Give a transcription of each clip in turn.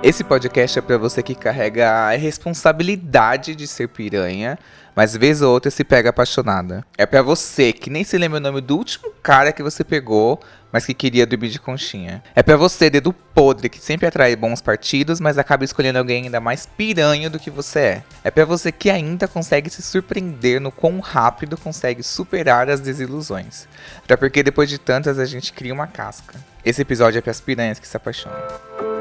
Esse podcast é pra você que carrega a responsabilidade de ser piranha, mas vez ou outra se pega apaixonada. É pra você que nem se lembra o nome do último cara que você pegou, mas que queria dormir de conchinha. É pra você, dedo podre, que sempre atrai bons partidos, mas acaba escolhendo alguém ainda mais piranha do que você é. É pra você que ainda consegue se surpreender no quão rápido consegue superar as desilusões. Até porque depois de tantas a gente cria uma casca. Esse episódio é pras piranhas que se apaixonam.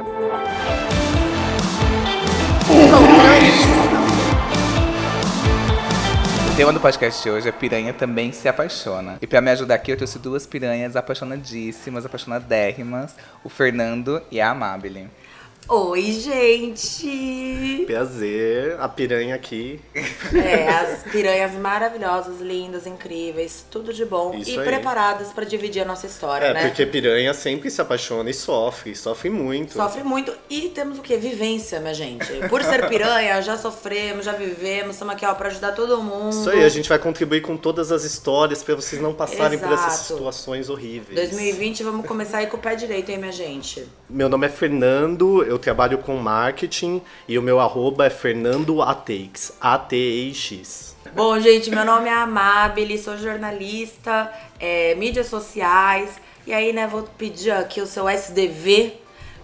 O tema do podcast de hoje é Piranha Também Se Apaixona. E pra me ajudar aqui, eu trouxe duas piranhas apaixonadíssimas, apaixonadérrimas, o Fernando e a Amabile. Oi, gente! Prazer, a piranha aqui. É, as piranhas maravilhosas, lindas, incríveis, tudo de bom Isso e aí. preparadas pra dividir a nossa história, É, né? porque piranha sempre se apaixona e sofre, sofre muito. Sofre muito e temos o quê? Vivência, minha gente. Por ser piranha, já sofremos, já vivemos, estamos aqui ó, pra ajudar todo mundo. Isso aí, a gente vai contribuir com todas as histórias pra vocês não passarem por essas Exato. situações horríveis. 2020, vamos começar aí com o pé direito, hein, minha gente? Meu nome é Fernando, eu trabalho com marketing e o meu arroba é Fernando Ateix, A-T-E-I-X. Bom, gente, meu nome é Amabile, sou jornalista, é, mídias sociais. E aí, né, vou pedir aqui o seu SDV.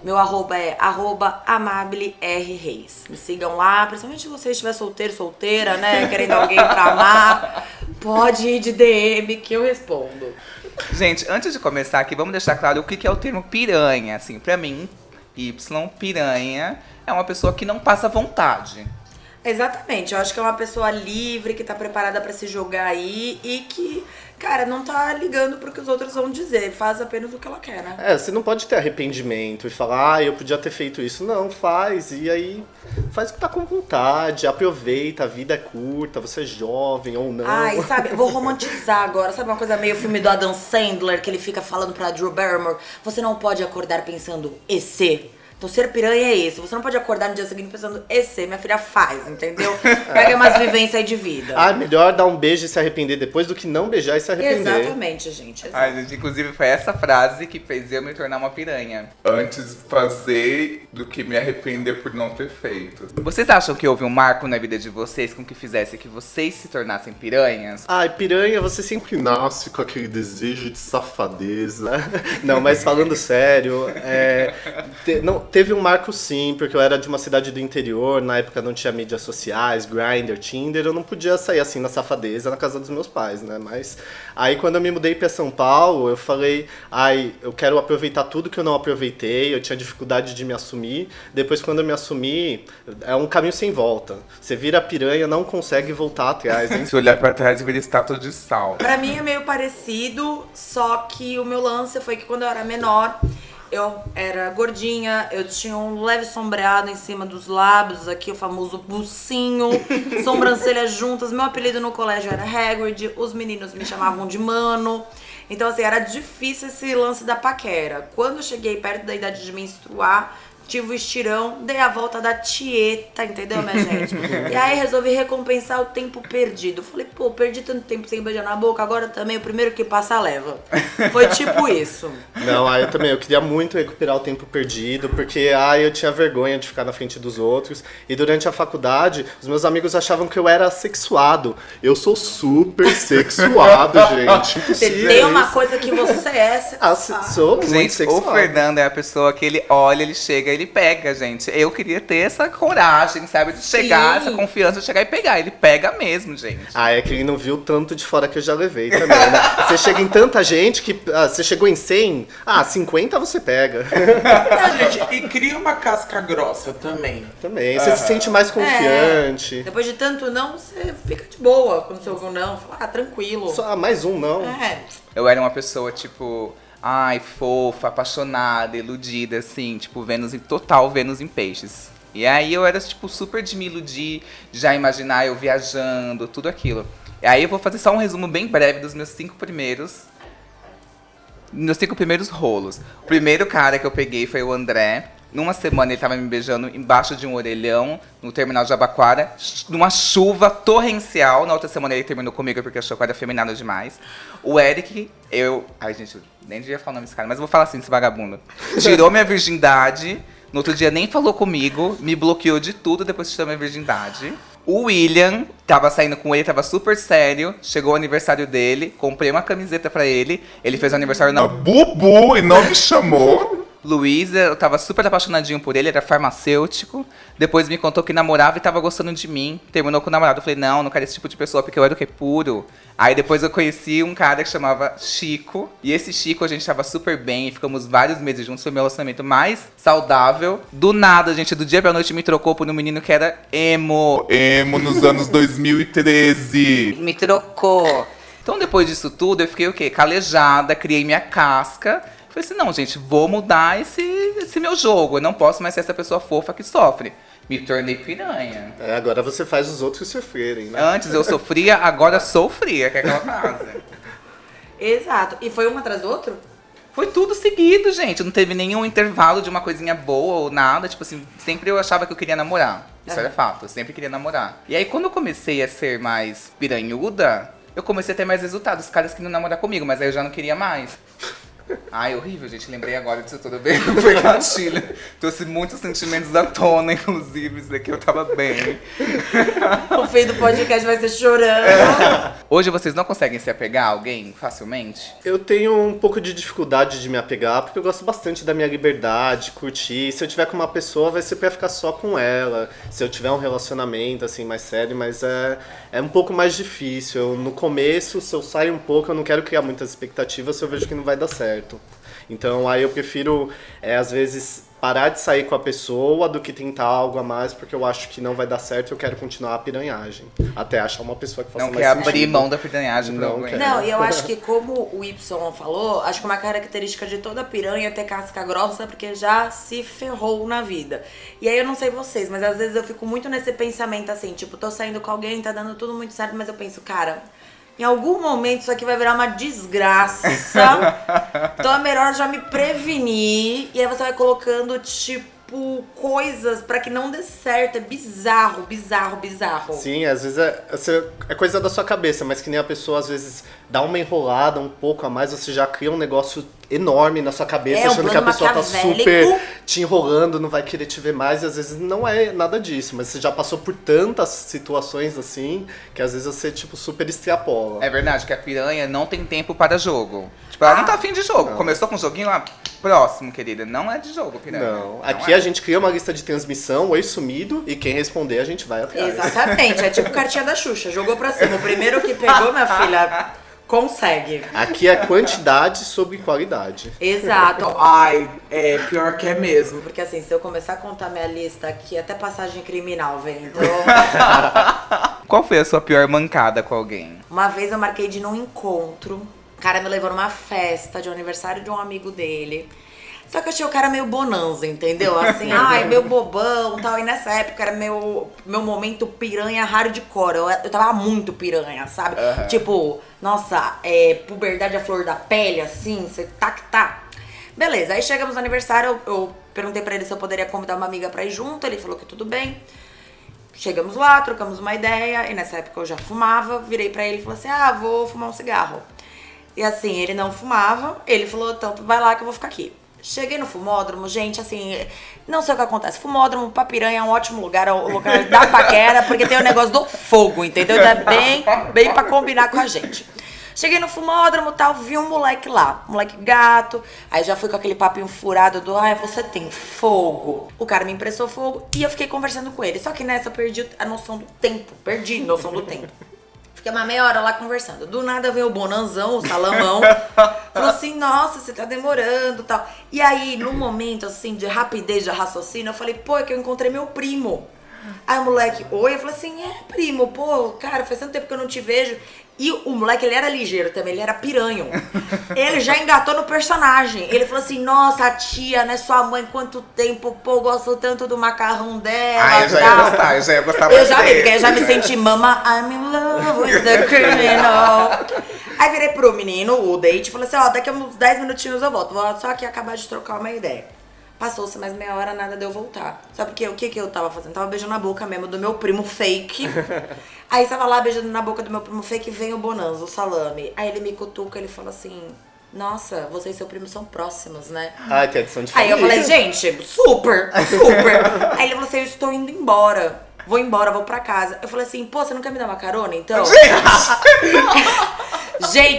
Meu arroba é arroba Amabile R Reis. Me sigam lá, principalmente se você estiver solteiro, solteira, né, querendo alguém pra amar. Pode ir de DM que eu respondo. Gente, antes de começar aqui, vamos deixar claro o que que é o termo piranha. Assim, pra mim, Y, piranha, é uma pessoa que não passa vontade. Exatamente, eu acho que é uma pessoa livre, que tá preparada pra se jogar aí e que, cara, não tá ligando pro que os outros vão dizer, faz apenas o que ela quer, né? É, você não pode ter arrependimento e falar, ah, eu podia ter feito isso. Não, faz. E aí, faz o que tá com vontade, aproveita, a vida é curta, você é jovem ou não. Ai, sabe, eu vou romantizar agora. Sabe uma coisa meio filme do Adam Sandler, que ele fica falando pra Drew Barrymore? Você não pode acordar pensando EC. Então ser piranha é isso. Você não pode acordar no dia seguinte pensando EC. Minha filha faz, entendeu? Pega umas vivências aí de vida. Ah, melhor dar um beijo e se arrepender depois do que não beijar e se arrepender. Exatamente, gente. Ai, gente, inclusive foi essa frase que fez eu me tornar uma piranha. Antes fazer do que me arrepender por não ter feito. Vocês acham que houve um marco na vida de vocês com que fizesse que vocês se tornassem piranhas? Ai, piranha, você sempre. nasce com aquele desejo de safadeza. Não, mas falando sério, é, te- não, teve um marco sim, porque eu era de uma cidade do interior, na época não tinha mídias sociais, Grindr, Tinder, eu não podia sair assim na safadeza na casa dos meus pais, né? Mas aí quando eu me mudei para São Paulo, eu falei, ai, eu quero aproveitar tudo que eu não aproveitei, eu tinha dificuldade de me assumir. Depois quando eu me assumi, é um caminho sem volta. Você vira piranha, não consegue voltar atrás, hein? Se olhar pra trás e ver estátua de sal. Pra mim é meio parecido, só que o meu lance foi que quando eu era menor, eu era gordinha, eu tinha um leve sombreado em cima dos lábios, aqui o famoso bucinho, sobrancelhas juntas. Meu apelido no colégio era Hagrid, os meninos me chamavam de Mano. Então, assim, era difícil esse lance da paquera. Quando eu cheguei perto da idade de menstruar, tive o estirão, dei a volta da tieta, entendeu, minha gente? e aí resolvi recompensar o tempo perdido. Falei, pô, perdi tanto tempo sem beijar na boca, agora também o primeiro que passa leva. Foi tipo isso. Não, aí eu também, eu queria muito recuperar o tempo perdido, porque ai, eu tinha vergonha de ficar na frente dos outros. E durante a faculdade, os meus amigos achavam que eu era sexuado. Eu sou super sexuado, gente. Impossível tem uma coisa que você é Ah, sexual. se- sou muito Gente, o sexuado. Fernando é a pessoa que ele olha, ele chega, ele pega, gente. Eu queria ter essa coragem, sabe? De chegar, Sim. essa confiança de chegar e pegar. Ele pega mesmo, gente. Ah, é que ele não viu tanto de fora que eu já levei também, né? Você chega em tanta gente que. ah, você chegou em 100, ah, 50 você pega. Ah, gente, e cria uma casca grossa também. também. Você se sente mais confiante. Depois de tanto não, você fica de boa quando você ouve um não. Fala, ah, tranquilo. Só ah, mais um, não. É. Eu era uma pessoa, tipo, ai, fofa, apaixonada, iludida, assim, tipo, Vênus em total Vênus em peixes. E aí eu era, tipo, super de me iludir, já imaginar eu viajando, tudo aquilo. E aí eu vou fazer só um resumo bem breve dos meus cinco primeiros. Meus cinco primeiros rolos. O primeiro cara que eu peguei foi o André. Numa semana ele tava me beijando embaixo de um orelhão no terminal de Abaquara, numa chuva torrencial. Na outra semana ele terminou comigo porque achou que era feminada demais. O Eric, eu. Ai, gente, nem devia falar o nome desse cara, mas vou falar assim, esse vagabundo. Tirou minha virgindade No outro dia nem falou comigo, me bloqueou de tudo depois que tirou minha virgindade. O William tava saindo com ele, tava super sério. Chegou o aniversário dele, comprei uma camiseta pra ele. Ele fez o aniversário A na Bubu e não me chamou. Luísa, eu tava super apaixonadinho por ele, era farmacêutico. Depois me contou que namorava e tava gostando de mim. Terminou com o namorado. Eu falei, não, não quero esse tipo de pessoa, porque eu era o que? Puro. Aí depois eu conheci um cara que chamava Chico. E esse Chico, a gente tava super bem, e ficamos vários meses juntos. Foi meu relacionamento mais saudável. Do nada, gente, do dia pra noite me trocou por um menino que era emo. Emo nos anos 2013. Me trocou. Então depois disso tudo, eu fiquei o quê? Calejada, criei minha casca. Falei assim, não, gente, vou mudar esse, esse meu jogo. Eu não posso mais ser essa pessoa fofa que sofre. Me tornei piranha. É, agora você faz os outros sofrerem, né? Antes eu sofria, agora sou fria, que é aquela frase. Exato. E foi um atrás do outro? Foi tudo seguido, gente. Não teve nenhum intervalo de uma coisinha boa ou nada. Tipo assim, sempre eu achava que eu queria namorar. Isso É. era fato, eu sempre queria namorar. E aí, quando eu comecei a ser mais piranhuda, eu comecei a ter mais resultados. Os caras queriam namorar comigo, mas aí eu já não queria mais. Ai, horrível, gente. Lembrei agora disso tudo bem. Foi gatilho. Trouxe muitos sentimentos à tona, inclusive. Isso daqui eu tava bem. O fim do podcast vai ser chorando. Hoje vocês não conseguem se apegar a alguém facilmente? Eu tenho um pouco de dificuldade de me apegar, porque eu gosto bastante da minha liberdade, curtir. Se eu tiver com uma pessoa, vai ser pra ficar só com ela. Se eu tiver um relacionamento, assim, mais sério, mas é, é um pouco mais difícil. Eu, no começo, se eu saio um pouco, eu não quero criar muitas expectativas se eu vejo que não vai dar certo. Então, aí eu prefiro, é, às vezes, parar de sair com a pessoa do que tentar algo a mais, porque eu acho que não vai dar certo e eu quero continuar a piranhagem. Até achar uma pessoa que faça Não mais quer abrir mão da piranhagem Não quero. Não, e eu acho que como o Y falou, acho que uma característica de toda piranha é ter casca grossa porque já se ferrou na vida. E aí eu não sei vocês, mas às vezes eu fico muito nesse pensamento assim, tipo, tô saindo com alguém, tá dando tudo muito certo, mas eu penso, cara, em algum momento isso aqui vai virar uma desgraça. então é melhor já me prevenir. E aí você vai colocando, tipo, coisas pra que não dê certo. É bizarro, bizarro, bizarro. Sim, às vezes é, você- é coisa da sua cabeça, mas que nem a pessoa às vezes dá uma enrolada um pouco a mais, você já cria um negócio enorme na sua cabeça, É, achando que a pessoa tá super te enrolando, não vai querer te ver mais, e às vezes não é nada disso, mas você já passou por tantas situações assim, que às vezes você, tipo, super extrapola. É verdade que a piranha não tem tempo para jogo. Tipo, ela não tá afim de jogo. Começou com um joguinho lá, próximo, querida. Não é de jogo, piranha. Não, aqui é. a gente cria uma lista de transmissão, oi sumido, e quem responder a gente vai atrás. Exatamente, é tipo cartinha da Xuxa. Jogou pra cima. O primeiro que pegou, minha filha, consegue. Aqui é quantidade sobre qualidade. Exato. Ai, é pior que é mesmo. Porque assim, se eu começar a contar minha lista aqui, até passagem criminal vem. Então, Qual foi a sua pior mancada com alguém? uma vez eu marquei de ir num encontro. O cara me levou numa festa de aniversário de um amigo dele. Só que eu achei o cara meio bonanza, entendeu? Assim, ai, meu bobão tal. E nessa época era meu, meu momento piranha hardcore. Eu, eu tava muito piranha, sabe? Tipo, nossa, é, puberdade à flor da pele, assim, você tá que tá. Beleza, aí chegamos no aniversário, eu, eu perguntei pra ele se eu poderia convidar uma amiga pra ir junto. Ele falou que tudo bem. Chegamos lá, trocamos uma ideia, e nessa época eu já fumava, virei pra ele e falei assim: ah, vou fumar um cigarro. E assim, ele não fumava, ele falou: então vai lá que eu vou ficar aqui. Cheguei no fumódromo, gente, assim, não sei o que acontece. Fumódromo pra piranha é um ótimo lugar, é o lugar da paquera, porque tem o negócio do fogo, entendeu? Então é bem, bem pra combinar com a gente. Cheguei no fumódromo tal, vi um moleque lá, moleque gato. Aí já fui com aquele papinho furado do, ai, você tem fogo. O cara me emprestou fogo e eu fiquei conversando com ele. Só que nessa eu perdi a noção do tempo, perdi a noção do tempo. Fiquei uma meia hora lá conversando. Do nada veio o Bonanzão, o Salamão. falou assim, nossa, você tá demorando e tal. E aí, no momento, assim, de rapidez de raciocínio, eu falei, pô, é que eu encontrei meu primo. Aí o moleque, oi, eu falei assim, é, primo, pô, cara, faz tanto tempo que eu não te vejo. E o moleque, ele era ligeiro também, ele era piranho. Ele já engatou no personagem. Ele falou assim, nossa, tia, né, sua mãe, quanto tempo, pô, gosto tanto do macarrão dela. Ah, eu já ia tal." gostar, eu já ia gostar Eu já vi, dele. porque eu já me senti mama, I'm in love with the criminal. Aí virei pro menino, o date, e falei assim, ó, daqui a uns 10 minutinhos eu volto. Vou só aqui acabar de trocar uma ideia. Passou-se mais meia hora, nada de eu voltar. Sabe porque o que, que eu tava fazendo? Tava beijando na boca mesmo do meu primo fake. Aí tava lá beijando na boca do meu primo fake e vem o Bonanza, o salame. Aí ele me cutuca, ele fala assim, Nossa, você e seu primo são próximos, né? Ai, tem adição de Aí eu família. falei, gente, super, super. Aí ele falou assim, eu estou indo embora. Vou embora, vou pra casa. Eu falei assim, pô, você não quer me dar uma carona, então? Gente,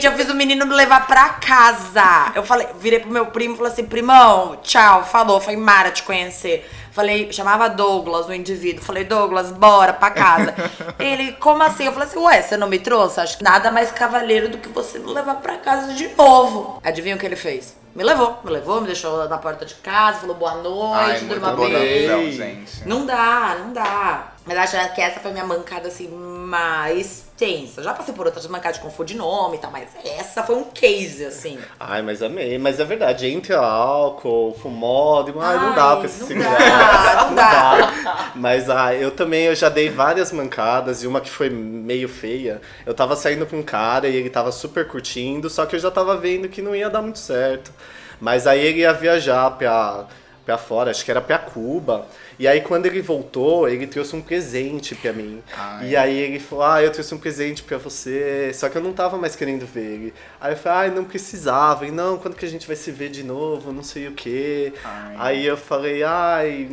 eu fiz o menino me levar pra casa. Eu falei, virei pro meu primo e falei assim, primão, tchau, falou, foi Mara te conhecer. Falei, chamava Douglas, o indivíduo. Falei, Douglas, bora pra casa. Ele, como assim? Eu falei assim, ué, você não me trouxe? Acho que nada mais cavaleiro do que você me levar pra casa de novo. Adivinha o que ele fez? Me levou, me levou, me deixou na porta de casa, falou boa noite, Ai, durma bem. não, gente. Não dá, não dá. Mas acho que essa foi minha mancada assim mais tensa. Já passei por outras mancadas de confundir nome e tal, mas essa foi um case, assim. Ai, mas amei. Mas é verdade, entre álcool, fumódromo, ai, não dá Ai, pra se não segurar. dá, não dá. Mas ah, eu também eu já dei várias mancadas e uma que foi meio feia. Eu tava saindo com um cara e ele tava super curtindo, só que eu já tava vendo que não ia dar muito certo. Mas aí ele ia viajar pra, pra fora, acho que era pra Cuba. E aí quando ele voltou, ele trouxe um presente pra mim. Ai. E aí ele falou, ah, eu trouxe um presente pra você. Só que eu não tava mais querendo ver ele. Aí eu falei, ai, não precisava. E não, quando que a gente vai se ver de novo? Não sei o quê. Ai. Aí eu falei, ai,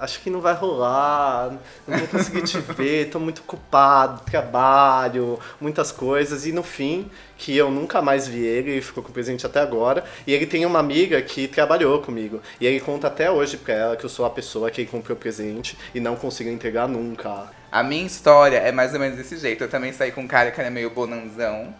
acho que não vai rolar. Não vou conseguir te ver, tô muito ocupado, trabalho, muitas coisas. E no fim, que eu nunca mais vi ele, ficou com o presente até agora. E ele tem uma amiga que trabalhou comigo. E ele conta até hoje pra ela que eu sou a pessoa que comprou o presente e não consigo entregar nunca. A minha história é mais ou menos desse jeito. Eu também saí com um cara que era meio bonanzão.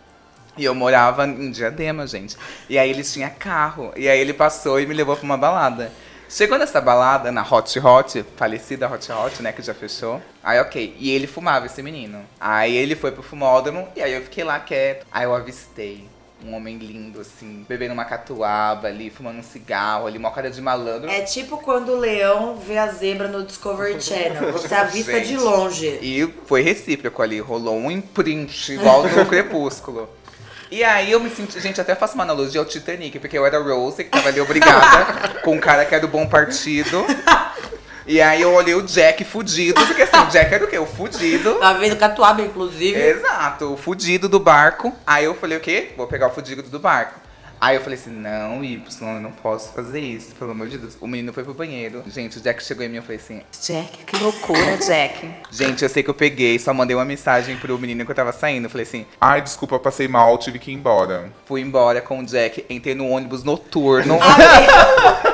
E eu morava em Diadema, gente. E aí ele tinha carro. E aí ele passou e me levou pra uma balada. Chegou nessa balada, na Hot Hot, falecida Hot Hot, né, que já fechou. Aí, ok. E ele fumava, esse menino. Aí ele foi pro fumódromo e aí eu fiquei lá quieto. Aí eu avistei um homem lindo, assim, bebendo uma catuaba ali, fumando um cigarro ali, uma cara de malandro. É tipo quando o leão vê a zebra no Discovery Channel. Você avista de Gente. longe. E foi recíproco ali, rolou um imprint igual no Crepúsculo. E aí eu me senti, gente, até faço uma analogia ao Titanic, porque eu era Rose, que tava ali obrigada, com um cara que era do bom partido. E aí eu olhei o Jack fudido, porque assim, o Jack era o quê? O fudido. Tava vendo catuaba, inclusive. Exato, o fudido do barco. Aí eu falei, o quê? Vou pegar o fudido do barco. Aí eu falei assim, não, Y, eu não posso fazer isso, pelo amor de Deus. O menino foi pro banheiro. Gente, o Jack chegou em mim e eu falei assim, Jack, que loucura, Jack. Gente, eu sei que eu peguei, só mandei uma mensagem pro menino que eu tava saindo. Eu falei assim, Ai, desculpa, eu passei mal, tive que ir embora. fui embora com o Jack, entrei no ônibus noturno.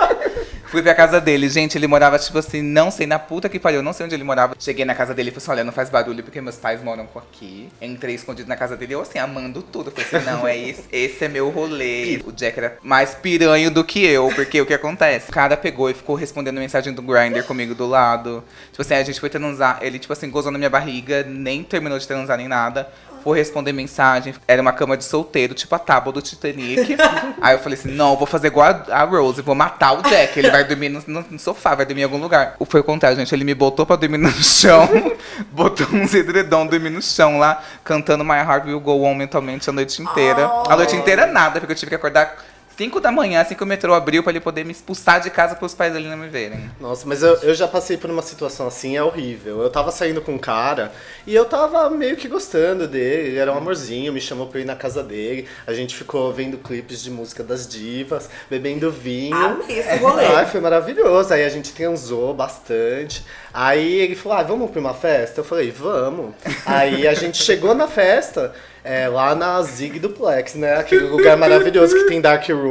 Fui pra casa dele, gente, ele morava, tipo assim, não sei, na puta que pariu, não sei onde ele morava. Cheguei na casa dele e falei assim, olha, não faz barulho porque meus pais moram aqui. Entrei escondido na casa dele, eu assim, amando tudo. Falei assim, não, é esse, esse é meu rolê. O Jack era mais piranho do que eu, porque o que acontece? O cara pegou e ficou respondendo mensagem do Grindr comigo do lado. Tipo assim, a gente foi transar, ele, tipo assim, gozou na minha barriga, nem terminou de transar nem nada. Foi responder mensagem, era uma cama de solteiro, tipo a tábua do Titanic. Aí eu falei assim, não, eu vou fazer igual a, Rose, vou matar o Jack, ele vai dormir no, no- no sofá, vai dormir em algum lugar. O Foi o contrário, gente, ele me botou pra dormir no chão, botou uns edredom, dormir no chão lá, cantando My Heart Will Go On mentalmente a noite inteira. A noite inteira nada, porque eu tive que acordar 5 da manhã, assim que o metrô abriu, pra ele poder me expulsar de casa pros pais dele não me verem. Nossa, mas eu, eu já passei por uma situação assim, é horrível. Eu tava saindo com um cara e eu tava meio que gostando dele. Ele era um amorzinho, me chamou pra eu ir na casa dele. A gente ficou vendo clipes de música das divas, bebendo vinho. Amei esse rolê. Ai, foi maravilhoso. Aí a gente transou bastante. Aí ele falou: ah, vamos pra uma festa? Eu falei: vamos. Aí a gente chegou na festa. É, lá na Zig Duplex, né? Aquele lugar maravilhoso que tem dark room.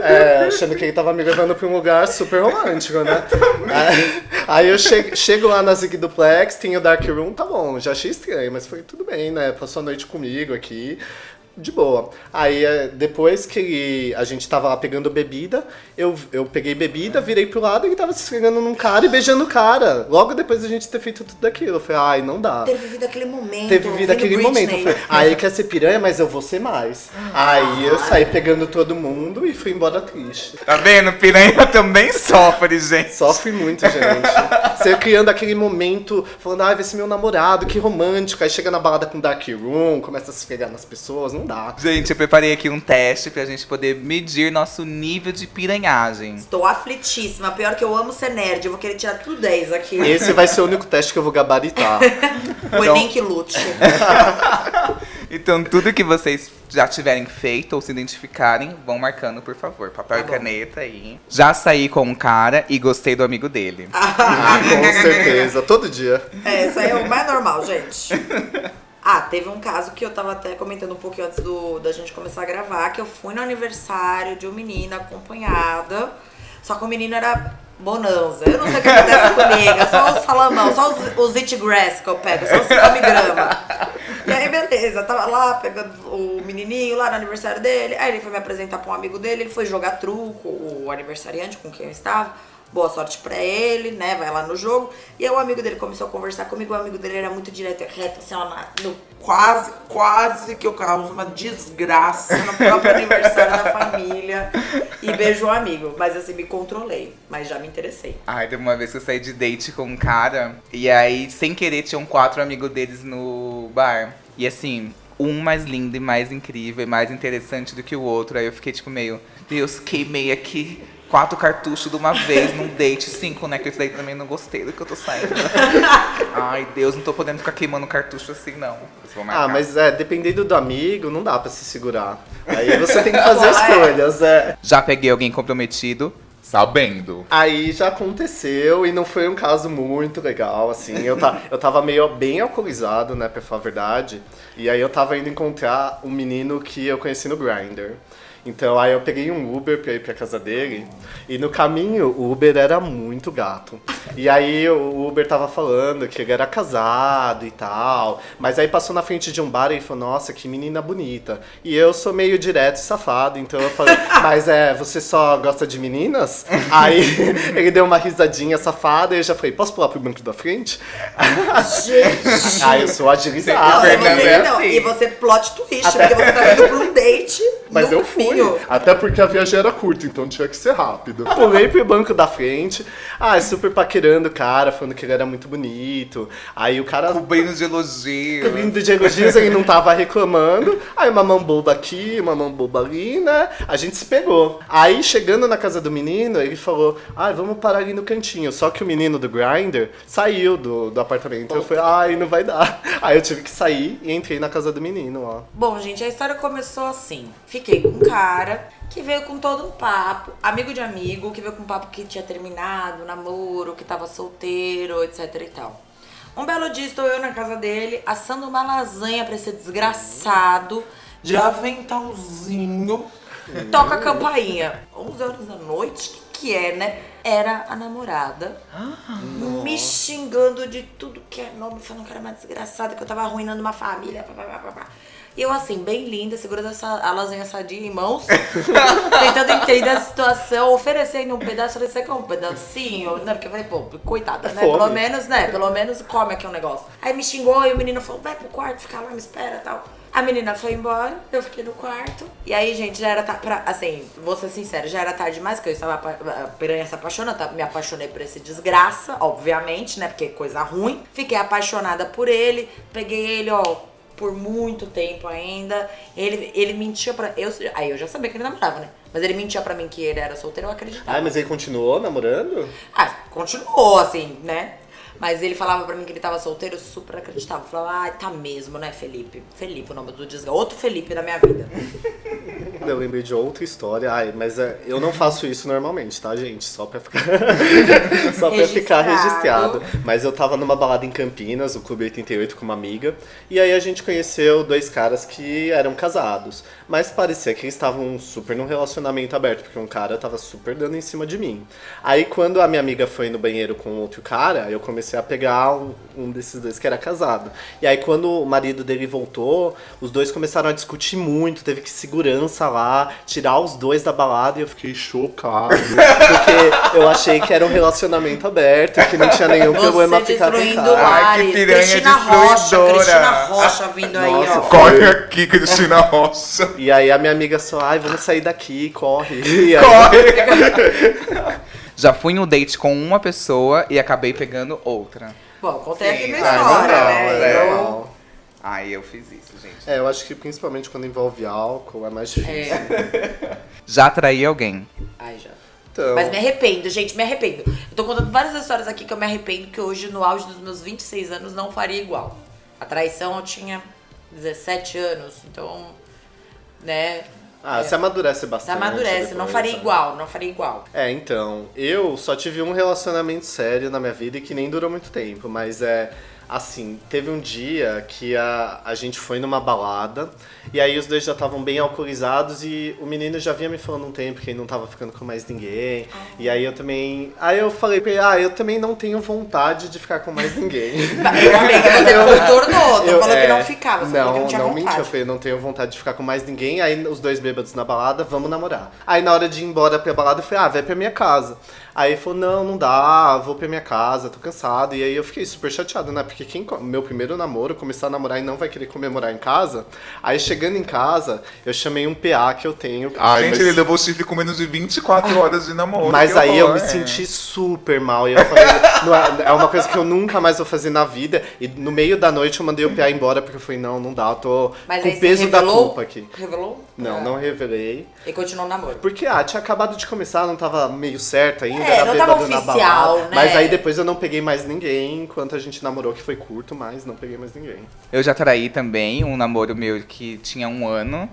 É, achando que ele tava me levando pra um lugar super romântico, né? Aí, eu chego, chego lá na Zig Duplex, tem o dark room, tá bom. Já achei estranho, mas foi tudo bem, né? Passou a noite comigo aqui. De boa. Aí é, depois que ele- a gente tava lá pegando bebida, eu, eu peguei bebida, virei pro lado e ele tava se esfregando num cara e beijando o cara. Logo depois da gente ter feito tudo aquilo. Eu falei, ai, não dá. Ter vivido aquele momento. Ter vivido aquele Britney. momento. Eu falei, aí quer ser piranha, mas eu vou ser mais. Aí eu saí pegando todo mundo e fui embora triste. Tá vendo? Piranha também sofre, gente. Sofre muito, gente. Você criando aquele momento, falando, ai, vai ser meu namorado, que romântico. Aí chega na balada com Dark Room, começa a se pegar nas pessoas, não dá. Gente, eu preparei aqui um teste pra gente poder medir nosso nível de piranhagem. Estou aflitíssima. Pior que eu amo ser nerd. Eu vou querer tirar tudo 10 aqui. Esse vai ser o único teste que eu vou gabaritar. O Enem que lute. Então, tudo que vocês já tiverem feito ou se identificarem, vão marcando, por favor. Papel Tá e caneta aí. Já saí com um cara e gostei do amigo dele. Ah, com certeza, todo dia. É, isso aí é o mais normal, gente. Teve um caso que eu tava até comentando um pouquinho antes do, da gente começar a gravar, que eu fui no aniversário de um menino acompanhada, só que o menino era bonanza. Eu não sei o que acontece comigo, é só os salamão, só os, os it grass que eu pego, só os grama. E aí, beleza, tava lá pegando o menininho lá no aniversário dele, aí ele foi me apresentar pra um amigo dele, ele foi jogar truco, o aniversariante com quem eu estava. Boa sorte pra ele, né? Vai lá no jogo. E aí o amigo dele começou a conversar comigo. O amigo dele era muito direto e reto, assim, ó, na- no Quase, quase que eu causo uma desgraça. no próprio aniversário da família. E beijou o amigo. Mas assim, me controlei. Mas já me interessei. Ai, teve uma vez que eu saí de date com um cara, e aí, sem querer, tinham quatro amigos deles no bar. E assim, um mais lindo e mais incrível e mais interessante do que o outro. Aí eu fiquei tipo meio, Deus, queimei aqui quatro cartuchos de uma vez num date, cinco, né? Que esse daí também não gostei do que eu tô saindo. Ai, Deus, não tô podendo ficar queimando cartucho assim, não. Ah, mas é, dependendo do amigo, não dá pra se segurar. Aí você tem que fazer escolhas, é. Já peguei alguém comprometido. Sabendo. Aí já aconteceu e não foi um caso muito legal, assim. Eu, ta, eu tava meio bem alcoolizado, né, pra falar a verdade. E aí eu tava indo encontrar um menino que eu conheci no Grindr. Então aí eu peguei um Uber pra ir pra casa dele. E no caminho o Uber era muito gato. E aí o Uber tava falando que ele era casado e tal. Mas aí passou na frente de um bar e ele falou, nossa, que menina bonita. E eu sou meio direto e safado, então eu falei, mas é, você só gosta de meninas? Aí ele deu uma risadinha safada e eu já falei, posso pular pro banco da frente? Gente! Aí eu sou agilizado. Não, e Fernanda você, é não, assim. e você plot twist, porque você tá indo pra um date. Mas eu fui. Caminho. Até porque a viagem era curta, então tinha que ser rápido. Pulei pro banco da frente. Ah, super paquerando o cara, falando que ele era muito bonito. Aí o cara Cobrindo de elogio. Vindo de elogios, ele não tava reclamando. Aí uma mão boba aqui, uma mão boba ali, né? A gente se pegou. Aí, chegando na casa do menino, ele falou, ai, vamos parar ali no cantinho. Só que o menino do Grindr saiu do, do apartamento. Eu falei, ai, não vai dar. Aí eu tive que sair e entrei na casa do menino, ó. Bom, gente, a história começou assim. Fiquei com um cara que veio com todo um papo, amigo de amigo, que veio com um papo que tinha terminado, namoro, que tava solteiro, etc e tal. Um belo dia estou eu na casa dele, assando uma lasanha pra esse desgraçado. De aventalzinho. Toca a campainha. 11 horas da noite, que, que é, né? Era a namorada me xingando de tudo que é nome, falando que era uma desgraçada, que eu tava arruinando uma família. Pá, pá, pá, pá, pá. E eu, assim, bem linda, segurando essa, a lasanha sadia em mãos, tentando entender a situação, oferecendo um pedaço, falei, você quer um pedacinho? Não, porque eu falei, pô, coitada, né? fome. Pelo menos, né? Pelo menos come aqui um negócio. Aí me xingou e o menino falou, vai pro quarto, fica lá, me espera e tal. A menina foi embora, eu fiquei no quarto. E aí, gente, já era tarde pra. Assim, vou ser sincera, já era tarde demais, que eu estava. A piranha se apaixona, tá? me apaixonei por esse desgraça, obviamente, né? Porque é coisa ruim. Fiquei apaixonada por ele, peguei ele, ó, por muito tempo ainda. Ele, ele mentia pra. Eu, aí eu já sabia que ele namorava, né? Mas ele mentia pra mim que ele era solteiro, eu acreditava. Ai, mas ele continuou namorando? Ah, continuou, assim, né? Mas ele falava pra mim que ele tava solteiro, eu super acreditava. Eu falava, ah, tá mesmo, né, Felipe? Felipe, o nome do desgraçado. Outro Felipe da minha vida. Eu lembrei de outra história. Ai, mas é, eu não faço isso normalmente, tá, gente? Só pra ficar. Só pra ficar Registrado. Mas eu tava numa balada em Campinas, o Clube 88, com uma amiga. E aí a gente conheceu dois caras que eram casados. Mas parecia que eles estavam super num relacionamento aberto, porque um cara tava super dando em cima de mim. Aí quando a minha amiga foi no banheiro com outro cara, eu comecei a pegar um, um desses dois que era casado. E aí quando o marido dele voltou, os dois começaram a discutir muito, teve que segurança lá, tirar os dois da balada e eu fiquei chocado. porque eu achei que era um relacionamento aberto, que não tinha nenhum problema Você ficar com o destruindo. Ai, que piranha Cristina Rocha, destruidora. Cristina Rocha vindo aí, Nossa, ó. Corre aqui, Cristina Rocha. E aí a minha amiga só, ai, vamos sair daqui, corre. E aí, Já fui em um date com uma pessoa e acabei pegando outra. Bom, contei aqui minha história, normal, né? é Eu- normal. Ai, eu fiz isso, gente. É, eu acho que principalmente quando envolve álcool é mais difícil. É. Já traí alguém. Ai, já. Então, Mas me arrependo, gente, me arrependo. Eu tô contando várias histórias aqui que eu me arrependo que hoje, no auge dos meus 26 anos, não faria igual. A traição eu tinha 17 anos, então né? Ah, se amadurece bastante. amadurece, não faria né? igual, não faria igual. É, então, eu só tive um relacionamento sério na minha vida e que nem durou muito tempo, mas é assim, teve um dia que a, a gente foi numa balada e aí os dois já estavam bem alcoolizados e o menino já vinha me falando um tempo que ele não tava ficando com mais ninguém. E aí eu também. Aí eu falei pra ele, ah, eu também não tenho vontade de ficar com mais ninguém. Eu amei que você contornou, não falou que não ficava, você não, que não não eu falei, não tenho vontade de ficar com mais ninguém. Aí os dois bêbados na balada, vamos namorar. Aí na hora de ir embora pra balada, eu falei, ah, vai pra minha casa. Aí ele falou, não, não dá, vou pra minha casa, tô cansado. E aí eu fiquei super chateado, né? Porque quem, meu primeiro namoro, começar a namorar e não vai querer comemorar em casa. Aí chegando em casa, eu chamei um PA que eu tenho. Ai, Gente, mas- ele levou o chifre com menos de 24 horas de namoro. Mas aí eu horror, me é. senti super mal. E eu falei, "Não é- é uma coisa que eu nunca mais vou fazer na vida. E no meio da noite eu mandei o PA embora porque eu falei, não, não dá, eu tô Mas com o peso da culpa aqui. Revelou? Não, É. não revelei. E continuou o namoro. Porque, ah, tinha acabado de começar, não tava meio certo ainda, É, era não tava bêbado na oficial, balada. né? Mas aí depois eu não peguei mais ninguém, enquanto a gente namorou, que foi curto, mas não peguei mais ninguém. Eu já traí também um namoro meu que tinha um ano.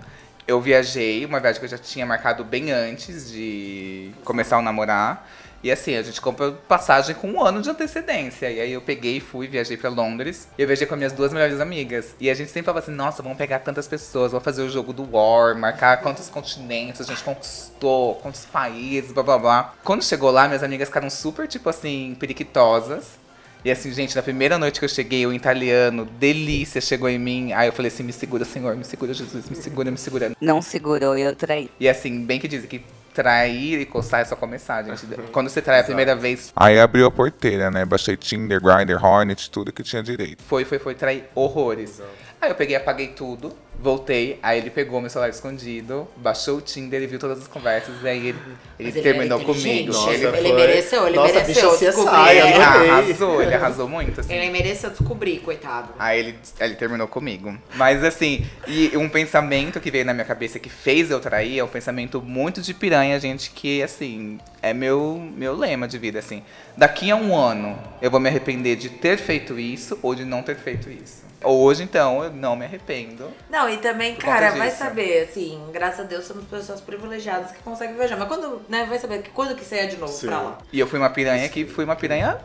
Eu viajei, uma viagem que eu já tinha marcado bem antes de começar a namorar. E assim, a gente compra passagem com um ano de antecedência. E aí eu peguei e fui, viajei pra Londres. E eu viajei com as minhas duas melhores amigas. E a gente sempre falava assim, nossa, vamos pegar tantas pessoas, vamos fazer o jogo do War, marcar quantos continentes a gente conquistou, quantos países, blá blá blá. Quando chegou lá, minhas amigas ficaram super, tipo assim, periquitosas. E assim, gente, na primeira noite que eu cheguei, o italiano, delícia, chegou em mim. Aí eu falei assim, me segura, Senhor, me segura, Jesus, me segura, me segura. Não segurou eu traí. E assim, bem que dizem que trair e coçar é só começar, gente. Quando você trai a primeira vez, Aí abriu a porteira, né? Baixei Tinder, Grindr, Hornet, tudo que tinha direito. foi, foi, foi, trair horrores. Aí eu peguei, apaguei tudo, voltei, aí ele pegou meu celular escondido, baixou o Tinder, ele viu todas as conversas, e aí ele, ele ele terminou comigo. inteligente. ele, ele, ele mereceu, ele Nossa, mereceu descobrir. ele arrasou, ele arrasou muito, assim. Ele mereceu descobrir, coitado. Aí ele, ele terminou comigo. Mas assim, e um pensamento que veio na minha cabeça que fez eu trair é um pensamento muito de piranha, gente, que assim, é meu, meu lema de vida, assim. Daqui a um ano eu vou me arrepender de ter feito isso ou de não ter feito isso. Hoje, então, eu não me arrependo. Não, e também, cara, vai saber, assim, graças a Deus somos pessoas privilegiadas que conseguem viajar. Mas quando, né, vai saber que quando que você é de novo Sim. pra lá? E eu fui uma piranha que fui uma piranha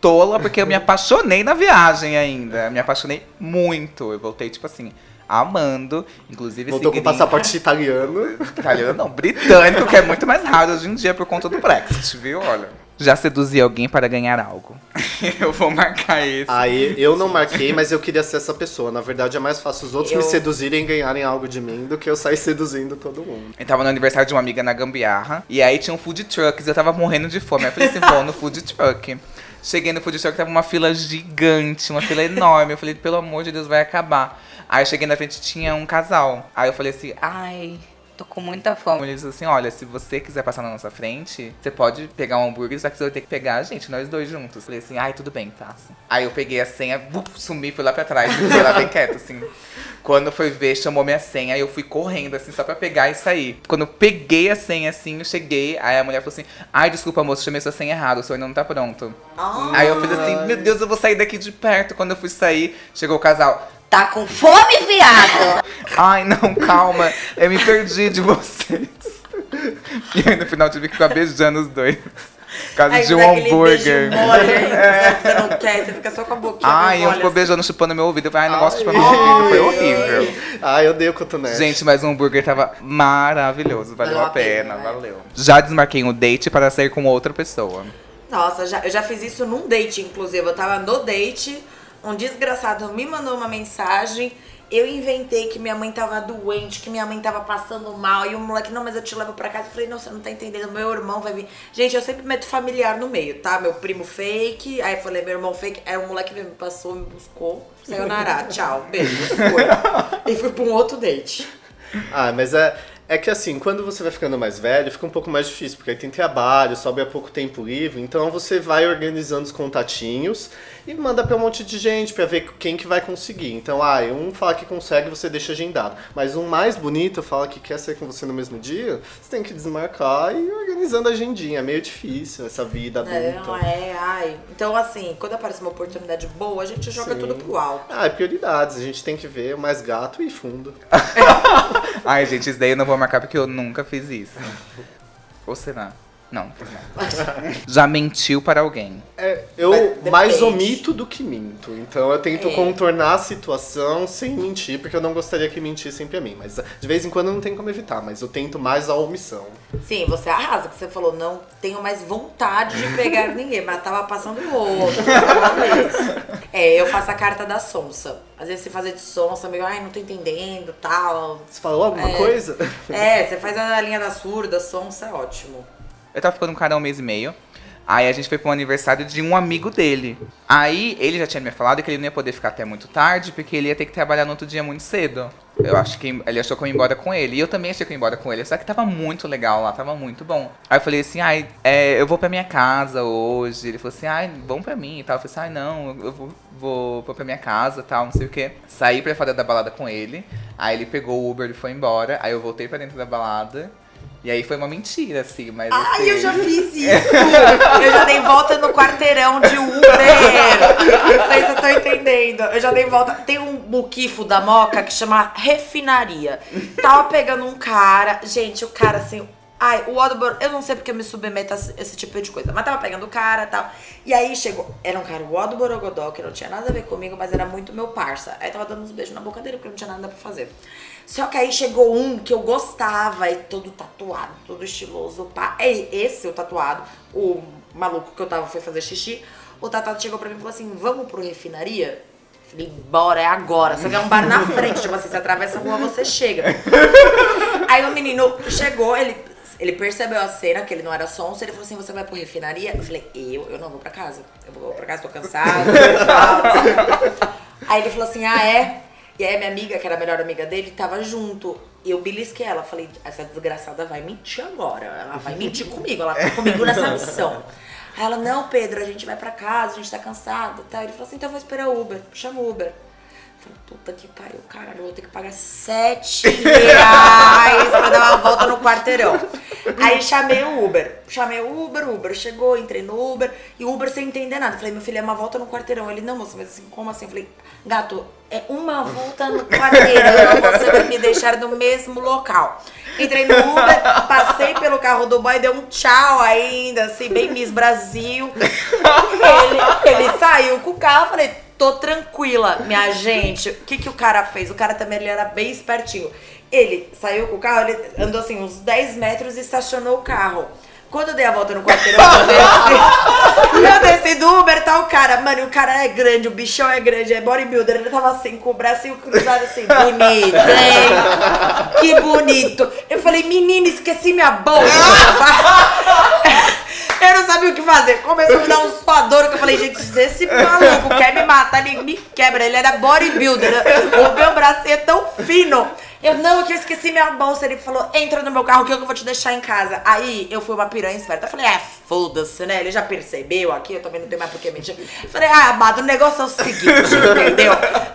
tola, porque eu me apaixonei na viagem ainda. Me apaixonei muito. Eu voltei, tipo assim, amando. Inclusive, Voltou com passaporte italiano. Italiano não, britânico, que é muito mais raro hoje em dia por conta do Brexit, viu? Olha. Já seduzi alguém para ganhar algo. eu vou marcar esse. Aí eu não marquei, mas eu queria ser essa pessoa. Na verdade, é mais fácil os outros Eu- me seduzirem e ganharem algo de mim do que eu sair seduzindo todo mundo. Eu tava no aniversário de uma amiga na Gambiarra. E aí tinha um food truck. E eu tava morrendo de fome. Aí eu falei assim, vou no food truck. Cheguei no food truck, tava uma fila gigante, uma fila enorme. Eu falei, pelo amor de Deus, vai acabar. Aí eu cheguei na frente tinha um casal. Aí eu falei assim, Ai, tô com muita fome. Ele disse assim, olha, se você quiser passar na nossa frente, você pode pegar um hambúrguer, só que você vai ter que pegar a gente, nós dois juntos. Falei assim, ai, tudo bem, passa. Aí eu peguei a senha, buf, sumi, fui lá pra trás, e fiquei lá bem quieto, assim. Quando foi ver, chamou minha senha, aí eu fui correndo, assim, só pra pegar e sair. Quando eu peguei a senha, assim, eu cheguei, aí a mulher falou assim, ai, desculpa, moço, chamei sua senha errada, o senhor ainda não tá pronto. Ah. Aí eu falei assim, meu Deus, eu vou sair daqui de perto. Quando eu fui sair, chegou o casal, Tá com fome, viado? Ai, não, calma. Eu me perdi de vocês. E aí no final tive que ficar beijando os dois. Por causa de um hambúrguer. beijo mole que você não quer, você fica só com a boquinha Ai, eu ficou assim. beijando, chupando meu ouvido. Eu falei, ai, não gosto de chupar meu ouvido. Foi horrível. Ah, eu dei o cotonete. Gente, mas o hambúrguer tava maravilhoso. Valeu, Valeu a pena, né? valeu. Já desmarquei um date para sair com outra pessoa. Nossa, já, eu já fiz isso num date, inclusive. Eu tava no date, um desgraçado me mandou uma mensagem. Eu inventei que minha mãe tava doente, que minha mãe tava passando mal. E o moleque, não, mas eu te levo pra casa. Eu falei, não, você não tá entendendo, meu irmão vai vir. Gente, eu sempre meto familiar no meio, tá? Meu primo fake. Aí eu falei, meu irmão fake. Aí o moleque me passou, me buscou. Saiu na ará, tchau, beijo. Fui. E fui pra um outro date. Ah, mas é, É que assim, quando você vai ficando mais velho, fica um pouco mais difícil, porque aí tem trabalho, sobe há pouco tempo livre, então você vai organizando os contatinhos e manda pra um monte de gente pra ver quem que vai conseguir. Então, ah, um fala que consegue, você deixa agendado. Mas um mais bonito fala que quer ser com você no mesmo dia, você tem que desmarcar e ir organizando a agendinha. É meio difícil essa vida É, adulta. não é, ai. Então, assim, quando aparece uma oportunidade boa, a gente joga Sim. tudo pro alto. Ah, é prioridades. A gente tem que ver o mais gato e fundo. Ai, gente, isso daí eu não vou marcar porque eu nunca fiz isso. Ou será? Não, não fiz não. Já mentiu para alguém. É, eu mais omito do que minto. Então eu tento É. contornar a situação sem mentir, porque eu não gostaria que mentissem pra mim. Mas de vez em quando não tem como evitar, mas eu tento mais a omissão. Sim, você arrasa, que você falou, não tenho mais vontade de pegar ninguém, mas tava passando o outro. É, eu faço a carta da sonsa. Às vezes você fazer de sonsa, meio, ai, não tô entendendo, tal. Você falou alguma É. coisa? É, você faz a linha da surda, sonsa, é ótimo. Eu tava ficando com cara um mês e meio. Aí a gente foi pro aniversário de um amigo dele. Aí ele já tinha me falado que ele não ia poder ficar até muito tarde, porque ele ia ter que trabalhar no outro dia muito cedo. Eu acho que ele achou que eu ia embora com ele. E eu também achei que eu ia embora com ele. Só que tava muito legal lá, tava muito bom. Aí eu falei assim, ai, é, eu vou pra minha casa hoje. Ele falou assim, ai, vamos pra mim e tal. Eu falei assim, ai, não, eu vou, vou, vou pra minha casa tal, não sei o quê. Saí pra fora da balada com ele. Aí ele pegou o Uber e foi embora. Aí eu voltei pra dentro da balada. E aí foi uma mentira, assim, mas. Ai, assim, eu já fiz isso! eu já dei volta no quarteirão de Uber! Não sei se eu tô entendendo. Eu já dei volta. Tem um buquifo da Moca que chama Refinaria. Tava pegando um cara. Gente, o cara assim. Ai, o Odbor, eu não sei porque eu me submeto a esse- esse tipo de coisa, mas tava pegando o cara e tal. E aí chegou, era um cara, o Odo Borogodó, que não tinha nada a ver comigo, mas era muito meu parça. Aí tava dando uns beijos na boca dele, porque não tinha nada pra fazer. Só que aí chegou um que eu gostava, e todo tatuado, todo estiloso, pá. É esse o tatuado, o maluco que eu tava foi fazer xixi. O tatuado chegou pra mim e falou assim: vamos pro refinaria? Falei, bora, é agora. Só que é um bar na frente, tipo assim, você atravessa a rua, você chega. Aí o menino chegou, ele, ele percebeu a cena, que ele não era sonso, ele falou assim, você vai pro refinaria? Eu falei, eu? Eu não vou pra casa. Eu vou pra casa, tô cansada. Aí ele falou assim, ah, é? E aí a minha amiga, que era a melhor amiga dele, tava junto. E eu belisquei ela, falei, essa desgraçada vai mentir agora. Ela vai mentir comigo, ela tá comigo nessa missão. Aí ela, não, Pedro, a gente vai pra casa, a gente tá cansado. Tá? Ele falou assim, então eu vou esperar o Uber. Chama o Uber. Falei, puta que pariu, caralho, vou ter que pagar sete reais pra dar uma volta no quarteirão. Aí chamei o Uber. Chamei o Uber, o Uber chegou, entrei no Uber, e o Uber sem entender nada. Falei, meu filho, é uma volta no quarteirão. Ele, não, moça, mas assim, como assim? Falei, gato, é uma volta no quarteirão, você vai me deixar no mesmo local. Entrei no Uber, passei pelo carro do boy, deu um tchau ainda, assim, bem Miss Brasil. Ele, ele saiu com o carro, falei, tô tranquila, minha gente. O que, que o cara fez? O cara também ele era bem espertinho. Ele saiu com o carro, ele andou assim uns 10 metros e estacionou o carro. Quando eu dei a volta no quarteirão, eu desci, eu desci do Uber, tá o cara. Mano, o cara é grande, o bichão é grande, é bodybuilder. Ele tava assim, com o bracinho cruzado assim, bonito, hein? Que bonito. Eu falei, menina, esqueci minha bolsa. Eu não sabia o que fazer. Começou a me dar um suador que eu falei, gente, se esse maluco quer me matar, ele me quebra. Ele era bodybuilder. O meu bracinho é tão fino. Eu, não, eu esqueci minha bolsa. Ele falou, entra no meu carro que eu vou te deixar em casa. Aí eu fui uma piranha esperta. Eu falei, é, foda-se, né? Ele já percebeu aqui, eu também não tenho mais por que mentir. Eu falei, ah, amado, o negócio é o seguinte, entendeu?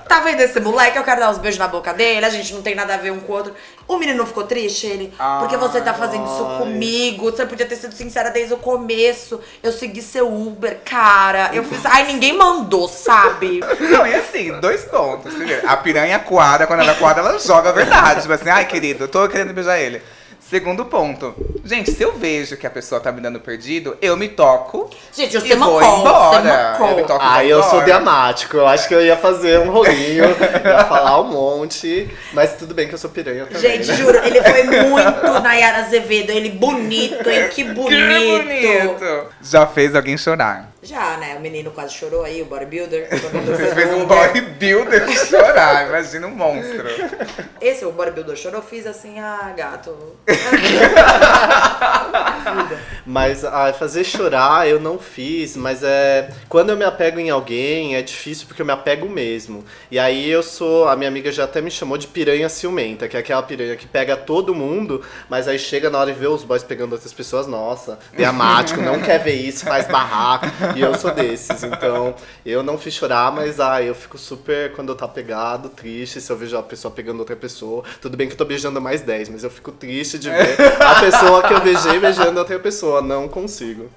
Tá vendo esse moleque? Eu quero dar uns beijos na boca dele, a gente não tem nada a ver um com o outro. O menino ficou triste, ele, porque você tá fazendo isso Ai. comigo, você podia ter sido sincera desde o começo. Eu segui seu Uber, cara. Eu fiz. Ai, ninguém mandou, sabe? Não, e assim, dois pontos. Primeiro, a piranha coada, quando ela é coada, ela joga a verdade. Tipo assim, ai, querido, eu tô querendo beijar ele. Segundo ponto. Gente, se eu vejo que a pessoa tá me dando perdido, eu me toco. Gente, você e vou mancou, embora. Eu me toco Ah, eu sou dramático. Eu acho que eu ia fazer um rolinho, ia falar um monte. Mas tudo bem que eu sou piranha também. Gente, né? juro, ele foi muito Nayara Azevedo. Ele bonito, hein? Que bonito. Que bonito. Já fez alguém chorar. Já, né? O menino quase chorou aí, o bodybuilder. Você fez um bodybuilder chorar, imagina um monstro. Esse, o bodybuilder chorou, eu fiz assim, ah, gato. Mas ah, fazer chorar eu não fiz, mas é. Quando eu me apego em alguém, é difícil porque eu me apego mesmo. E aí eu sou. A minha amiga já até me chamou de piranha ciumenta, que é aquela piranha que pega todo mundo, mas aí chega na hora de ver os boys pegando outras pessoas, nossa, dramático, não quer ver isso, faz barraco. E eu sou desses. Então, eu não fiz chorar, mas ah, eu fico super quando eu tá pegado, triste, se eu vejo a pessoa pegando outra pessoa. Tudo bem que eu tô beijando mais 10, mas eu fico triste de ver a pessoa que eu beijei beijando outra pessoa. Não consigo.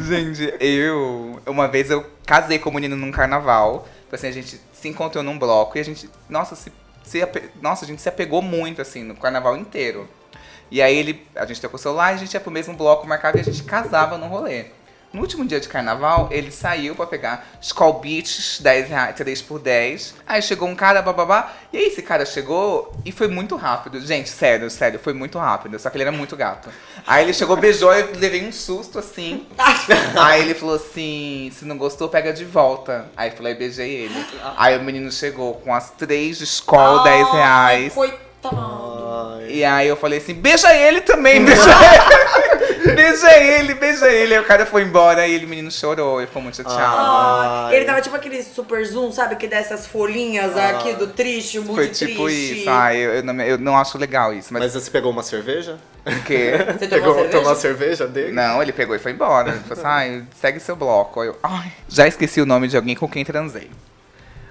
Gente, eu. Uma vez eu casei com um menino num carnaval. Tipo assim, a gente se encontrou num bloco e a gente. Nossa, se, se nossa, a gente se apegou muito, assim, no carnaval inteiro. E aí ele. A gente trocou o celular, a gente ia pro mesmo bloco, marcava e a gente casava no rolê. No último dia de carnaval, ele saiu pra pegar Skull Beats 10 reais, 3 por 10. Aí chegou um cara, bababá. E aí esse cara chegou e foi muito rápido. Gente, sério, sério, foi muito rápido. Só que ele era muito gato. Aí ele chegou, beijou, eu levei um susto assim. Aí ele falou assim: se não gostou, pega de volta. Aí eu falei, beijei ele. Aí o menino chegou com as três de Skull, 10 reais. Coitado. E aí eu falei assim, beija ele também, beija ele. Beija ele, beija ele. Aí o cara foi embora e ele, o menino chorou, ele ficou muito chateado. Ah, Ai. ele tava tipo aquele super zoom, sabe? Que dá essas folhinhas aqui do triste, o muito foi triste. tipo isso. Ah, eu, eu, não, eu não acho legal isso. Mas, Mas você pegou uma cerveja? o quê? Você tomou Pegou, cerveja? tomou a cerveja dele? Não, ele pegou e foi embora. Ele falou assim, ai, segue seu bloco. Eu, ai, já esqueci o nome de alguém com quem transei.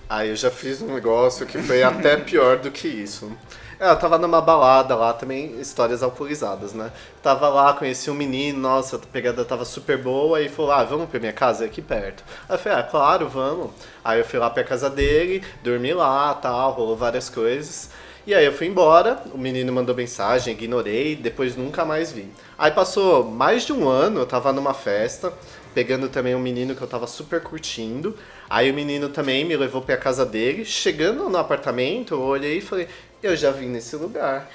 Ah, eu já fiz um negócio que foi até pior do que isso. É, Eu tava numa balada lá também, histórias alcoolizadas, né? Tava lá, conheci um menino, nossa, a pegada tava super boa, e falou, ah, vamos pra minha casa, aqui perto. Aí eu falei, ah, claro, vamos. Aí eu fui lá pra casa dele, dormi lá, tal, rolou várias coisas. E aí eu fui embora, o menino mandou mensagem, ignorei, depois nunca mais vi. Aí passou mais de um ano, eu tava numa festa, pegando também um menino que eu tava super curtindo. Aí o menino também me levou pra casa dele. Chegando no apartamento, eu olhei e falei, eu já vim nesse lugar.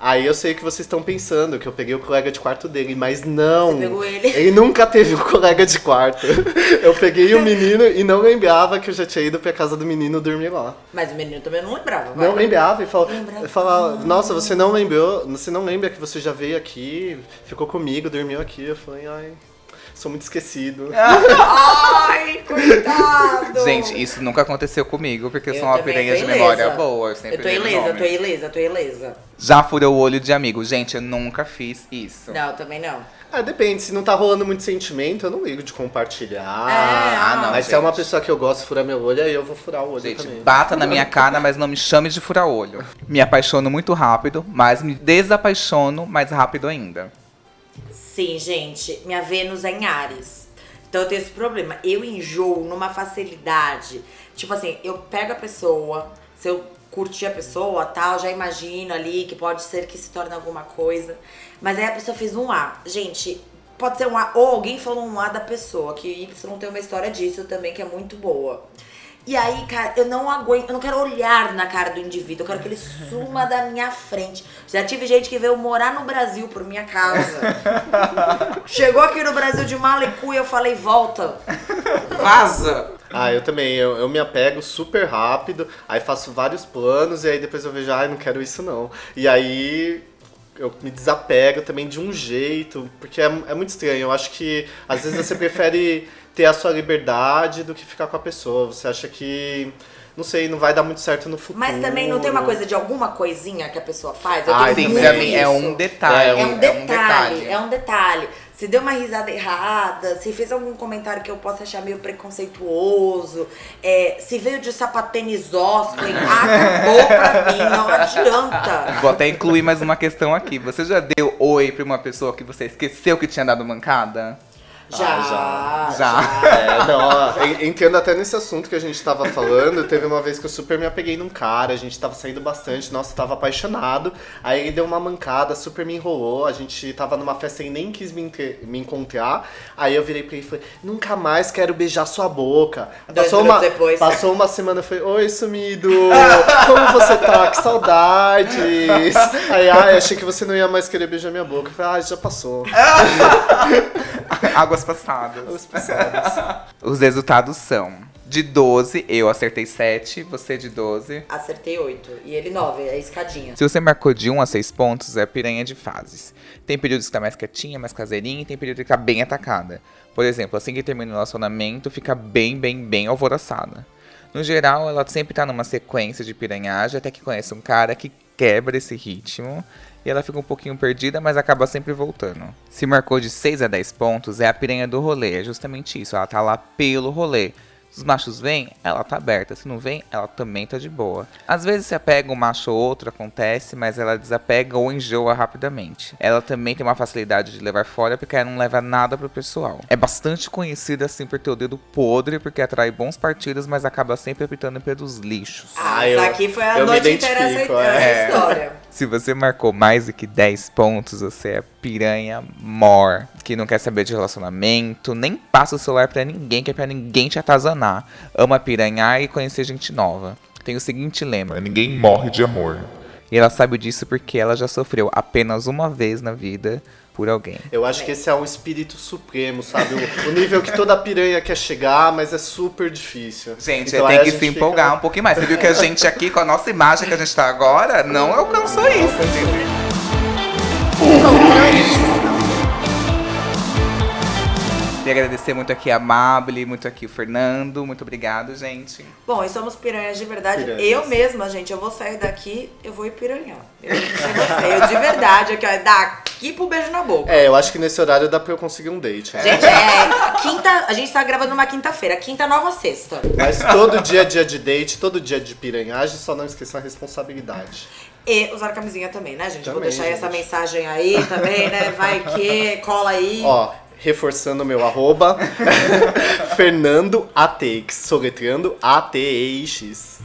Aí eu sei que vocês estão pensando que eu peguei o colega de quarto dele, mas não. Você pegou ele? Ele nunca teve um colega de quarto. Eu peguei o menino e não lembrava que eu já tinha ido pra casa do menino dormir lá. Mas o menino também não lembrava. vai. Não lembrava e falou, Lembrava. falava, nossa, você não lembrou, você não lembra que você já veio aqui, ficou comigo, dormiu aqui. Eu falei, ai, sou muito esquecido. Ai, coitado! Gente, isso nunca aconteceu comigo, porque eu Eu sou uma piranha de memória boa. Eu sempre Eu tô ilesa, nome. tô ilesa, tô ilesa. Já furou o olho de amigo. Gente, eu nunca fiz isso. Não, também não. Ah, depende, se não tá rolando muito sentimento, eu não ligo de compartilhar. É, ah, não, Mas se é uma gente. pessoa que eu gosto de furar meu olho, aí eu vou furar o olho Gente, também. bata na minha cara, mas não me chame de fura olho. Me apaixono muito rápido, mas me desapaixono mais rápido ainda. Sim, gente, minha Vênus é em Ares. Então eu tenho esse problema. Eu enjoo numa facilidade. Tipo assim, eu pego a pessoa, se eu curtir a pessoa, tal, já imagino ali que pode ser que se torne alguma coisa. Mas aí a pessoa fez um A. Gente, pode ser um A, ou alguém falou um A da pessoa, que Y tem uma história disso também que é muito boa. E aí, cara, eu não aguento, eu não quero olhar na cara do indivíduo, eu quero que ele suma da minha frente. Já tive gente que veio morar no Brasil por minha casa. Chegou aqui no Brasil de Malicu e eu falei, volta. Vaza! Ah, eu também, eu, eu me apego super rápido, aí faço vários planos e aí depois eu vejo, ai, não quero isso não. E aí eu me desapego também de um jeito, porque é, é muito estranho. Eu acho que às vezes você prefere ter a sua liberdade do que ficar com a pessoa. Você acha que, não sei, não vai dar muito certo no futuro. Mas também não tem uma coisa de alguma coisinha que a pessoa faz? Eu Ai, tenho Sim, também. muito pra mim é um detalhe. É um um detalhe, é um detalhe. Se deu uma risada errada, se fez algum comentário que eu possa achar meio preconceituoso, é, se veio de sapatênis Oscar, acabou pra mim, não adianta. Vou até incluir mais uma questão aqui. Você já deu oi pra uma pessoa que você esqueceu que tinha dado mancada? Já, Ah, já. já. É, não, ó, entrando até nesse assunto que a gente tava falando, teve uma vez que eu super me apeguei num cara, a gente tava saindo bastante, nossa, tava apaixonado. Aí ele deu uma mancada, super me enrolou, a gente tava numa festa e nem quis me, me encontrar. Aí eu virei pra ele e falei, nunca mais quero beijar sua boca. Dois passou, uma, depois. passou uma semana, eu falei, oi sumido, como você tá? Que saudades. Aí, ai, achei que você não ia mais querer beijar minha boca. Eu falei, ai, já passou. Águas passadas. Os passados. Os resultados são: De 12, eu acertei 7, você de 12. Acertei 8. E ele 9, é a escadinha. Se você marcou de 1 a 6 pontos, é piranha de fases. Tem períodos que tá mais quietinha, mais caseirinha, e tem período que tá bem atacada. Por exemplo, assim que termina o relacionamento, fica bem, bem, bem alvoroçada. No geral, ela sempre tá numa sequência de piranhagem até que conhece um cara que quebra esse ritmo. E ela fica um pouquinho perdida, mas acaba sempre voltando. Se marcou de 6 a 10 pontos, é a piranha do rolê. É justamente isso, ela tá lá pelo rolê. Se os machos vêm, ela tá aberta. Se não vem, ela também tá de boa. Às vezes se apega um macho ou outro, acontece, mas ela desapega ou enjoa rapidamente. Ela também tem uma facilidade de levar fora porque ela não leva nada pro pessoal. É bastante conhecida assim por ter o dedo podre, porque atrai bons partidos, mas acaba sempre apitando pelos lixos. Ah, Ah, isso eu- aqui foi a eu me noite inteira essa é. história. Se você marcou mais do que 10 pontos, você é piranha mor, que não quer saber de relacionamento, nem passa o celular pra ninguém, que é pra ninguém te atazanar. Ama piranhar e conhecer gente nova. Tem o seguinte lema, Ninguém morre de amor. e ela sabe disso porque ela já sofreu apenas uma vez na vida por alguém. Eu acho que esse é um espírito supremo, sabe? O, o nível que toda piranha quer chegar, mas é super difícil. Gente, Então, tem que gente se fica- empolgar um pouquinho mais. Você viu que a gente aqui, com a nossa imagem que a gente tá agora, não alcançou isso, gente. Queria agradecer muito aqui a Mabel, muito aqui o Fernando. Muito obrigado, gente. Bom, e somos piranhas de verdade. Piranhas. Eu mesma, gente, eu vou sair daqui, eu vou ir piranhar. Eu não sei você, eu de verdade, aqui, ó, é daqui pro beijo na boca. É, eu acho que nesse horário dá pra eu conseguir um date. né? Gente, é quinta, a gente tá gravando uma quinta-feira, quinta nova sexta. Mas todo dia é dia de date, todo dia é de piranhagem, só não esqueça a responsabilidade. E usar camisinha também, né, gente? Vou Também, deixar aí essa gente. mensagem aí também, né? Vai que, cola aí. Ó, reforçando o meu arroba, Fernando ATX, soletrando A-T-E-I-X.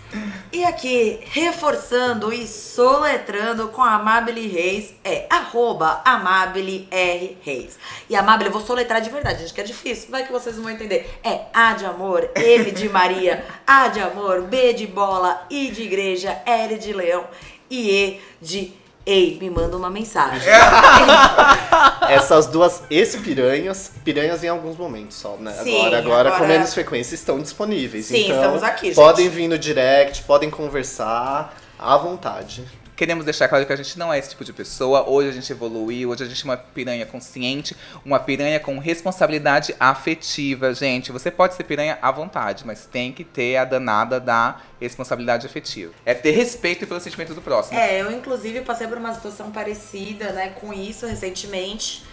E aqui, reforçando e soletrando com a Amabile Reis, é arroba Amabile R Reis. E Amabile, eu vou soletrar de verdade, gente, que é difícil, vai que vocês vão entender. É A de amor, M de Maria, A de amor, B de bola, I de igreja, L de leão e E de Ei, me manda uma mensagem. Essas duas ex-piranhas, piranhas em alguns momentos só, né? Sim, agora, agora, com agora- menos frequência, estão disponíveis. Sim, então, estamos aqui, gente. Podem vir no direct, podem conversar à vontade. Queremos deixar claro que a gente não é esse tipo de pessoa. Hoje a gente evoluiu, hoje a gente é uma piranha consciente, uma piranha com responsabilidade afetiva, gente. Você pode ser piranha à vontade, mas tem que ter a danada da responsabilidade afetiva. É ter respeito pelo sentimento do próximo. É, eu inclusive passei por uma situação parecida, né, com isso recentemente.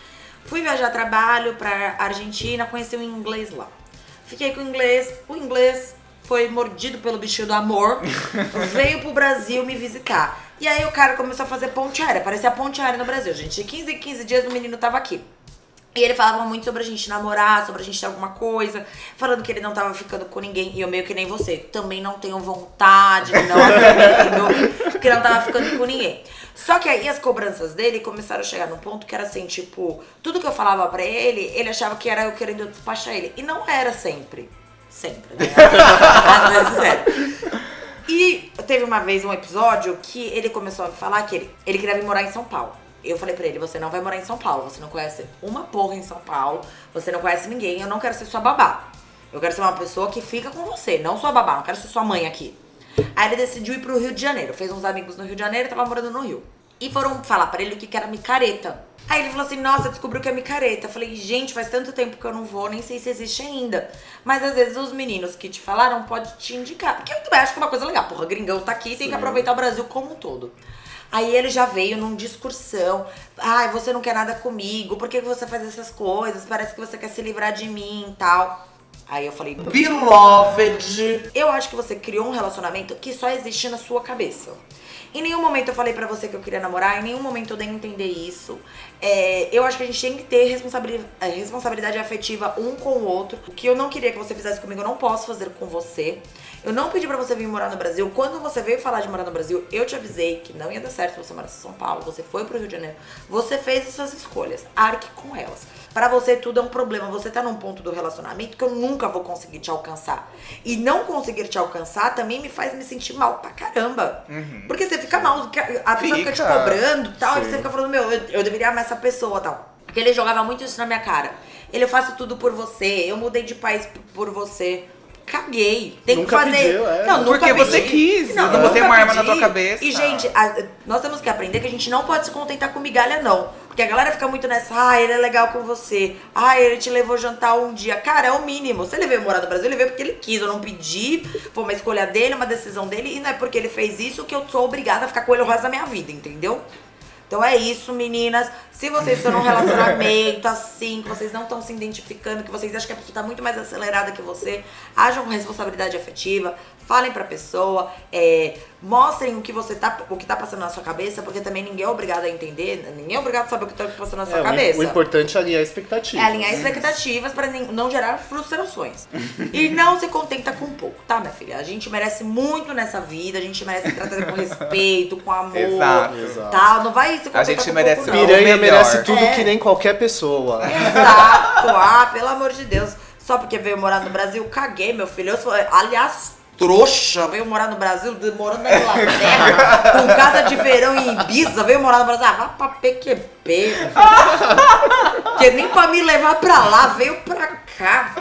Fui viajar a trabalho pra Argentina, conheci um inglês lá. Fiquei com o inglês, o inglês foi mordido pelo bichinho do amor, veio pro Brasil me visitar. E aí o cara começou a fazer ponte aérea, parecia ponte aérea no Brasil, gente. De 15 em 15 dias o menino tava aqui. E ele falava muito sobre a gente namorar, sobre a gente ter alguma coisa, falando que ele não tava ficando com ninguém. E eu meio que nem você, também não tenho vontade, não assumindo que não tava ficando com ninguém. Só que aí as cobranças dele começaram a chegar num ponto que era assim, tipo, tudo que eu falava pra ele, ele achava que era eu querendo despachar ele. E não era sempre. Sempre, né? Às vezes era. E teve uma vez um episódio que ele começou a me falar que ele, ele queria vir morar em São Paulo. Eu falei pra ele, você não vai morar em São Paulo, você não conhece uma porra em São Paulo, você não conhece ninguém, eu não quero ser sua babá. Eu quero ser uma pessoa que fica com você, não sua babá, não quero ser sua mãe aqui. Aí ele decidiu ir pro Rio de Janeiro, fez uns amigos no Rio de Janeiro, tava morando no Rio. E foram falar pra ele o que que era micareta. Aí ele falou assim, nossa, descobriu que é micareta. Eu falei, gente, faz tanto tempo que eu não vou, nem sei se existe ainda. Mas às vezes os meninos que te falaram pode te indicar. Porque eu também acho que é uma coisa legal. Porra, gringão tá aqui, tem que aproveitar o Brasil como um todo. Aí ele já veio num discursão. Ai, você não quer nada comigo, por que que você faz essas coisas? Parece que você quer se livrar de mim e tal. Aí eu falei, Beloved. eu acho que você criou um relacionamento que só existe na sua cabeça. Em nenhum momento eu falei pra você que eu queria namorar, em nenhum momento eu dei a entender isso. É, eu acho que a gente tem que ter responsabili- é, responsabilidade afetiva um com o outro. O que eu não queria que você fizesse comigo, eu não posso fazer com você. Eu não pedi pra você vir morar no Brasil. Quando você veio falar de morar no Brasil, eu te avisei que não ia dar certo você morar em São Paulo. Você foi pro Rio de Janeiro. Você fez as suas escolhas. Arque com elas. Pra você tudo é um problema. Você tá num ponto do relacionamento que eu nunca vou conseguir te alcançar. E não conseguir te alcançar também me faz me sentir mal pra caramba. Porque você fica mal, a pessoa fica te Fica. cobrando e tal, e você fica falando, meu, eu, eu deveria amar essa pessoa tal. Porque ele jogava muito isso na minha cara. Ele, eu faço tudo por você, eu mudei de país por você. Caguei. Tem Nunca que fazer. pediu, é. Não, nunca Porque você pedi. quis, Não, não botei uma arma na tua cabeça. E, gente, a- nós temos que aprender que a gente não pode se contentar com migalha, não. Porque a galera fica muito nessa, ah, ele é legal com você. Ah, ele te levou jantar um dia. Cara, é o mínimo. Se ele veio morar no Brasil, ele veio porque ele quis. Eu não pedi. Foi uma escolha dele, uma decisão dele. E não é porque ele fez isso que eu sou obrigada a ficar com ele o resto da minha vida, entendeu? Então é isso, meninas. Se vocês estão num relacionamento assim, que vocês não estão se identificando, que vocês acham que a pessoa tá muito mais acelerada que você, hajam com responsabilidade afetiva, falem pra pessoa, é, mostrem o que você tá, o que tá passando na sua cabeça, porque também ninguém é obrigado a entender, ninguém é obrigado a saber o que tá passando na sua É, o- cabeça. O importante é alinhar a expectativa. É alinhar expectativas pra nem- não gerar frustrações. e não se contenta com pouco, tá, minha filha? A gente merece muito nessa vida, a gente merece ser tratada com respeito, com amor. Exato. Exato. Tá? Não vai se contentar gente com merece pouco, não. Piranha merece tudo É. que nem qualquer pessoa. Exato. Ah, pelo amor de Deus. Só porque veio morar no Brasil, caguei, meu filho. Eu sou, aliás, trouxa. Veio morar no Brasil, morando na Inglaterra, com casa de verão em Ibiza. Veio morar no Brasil. Ah, vai pra PQP. que nem pra me levar pra lá, veio pra cá.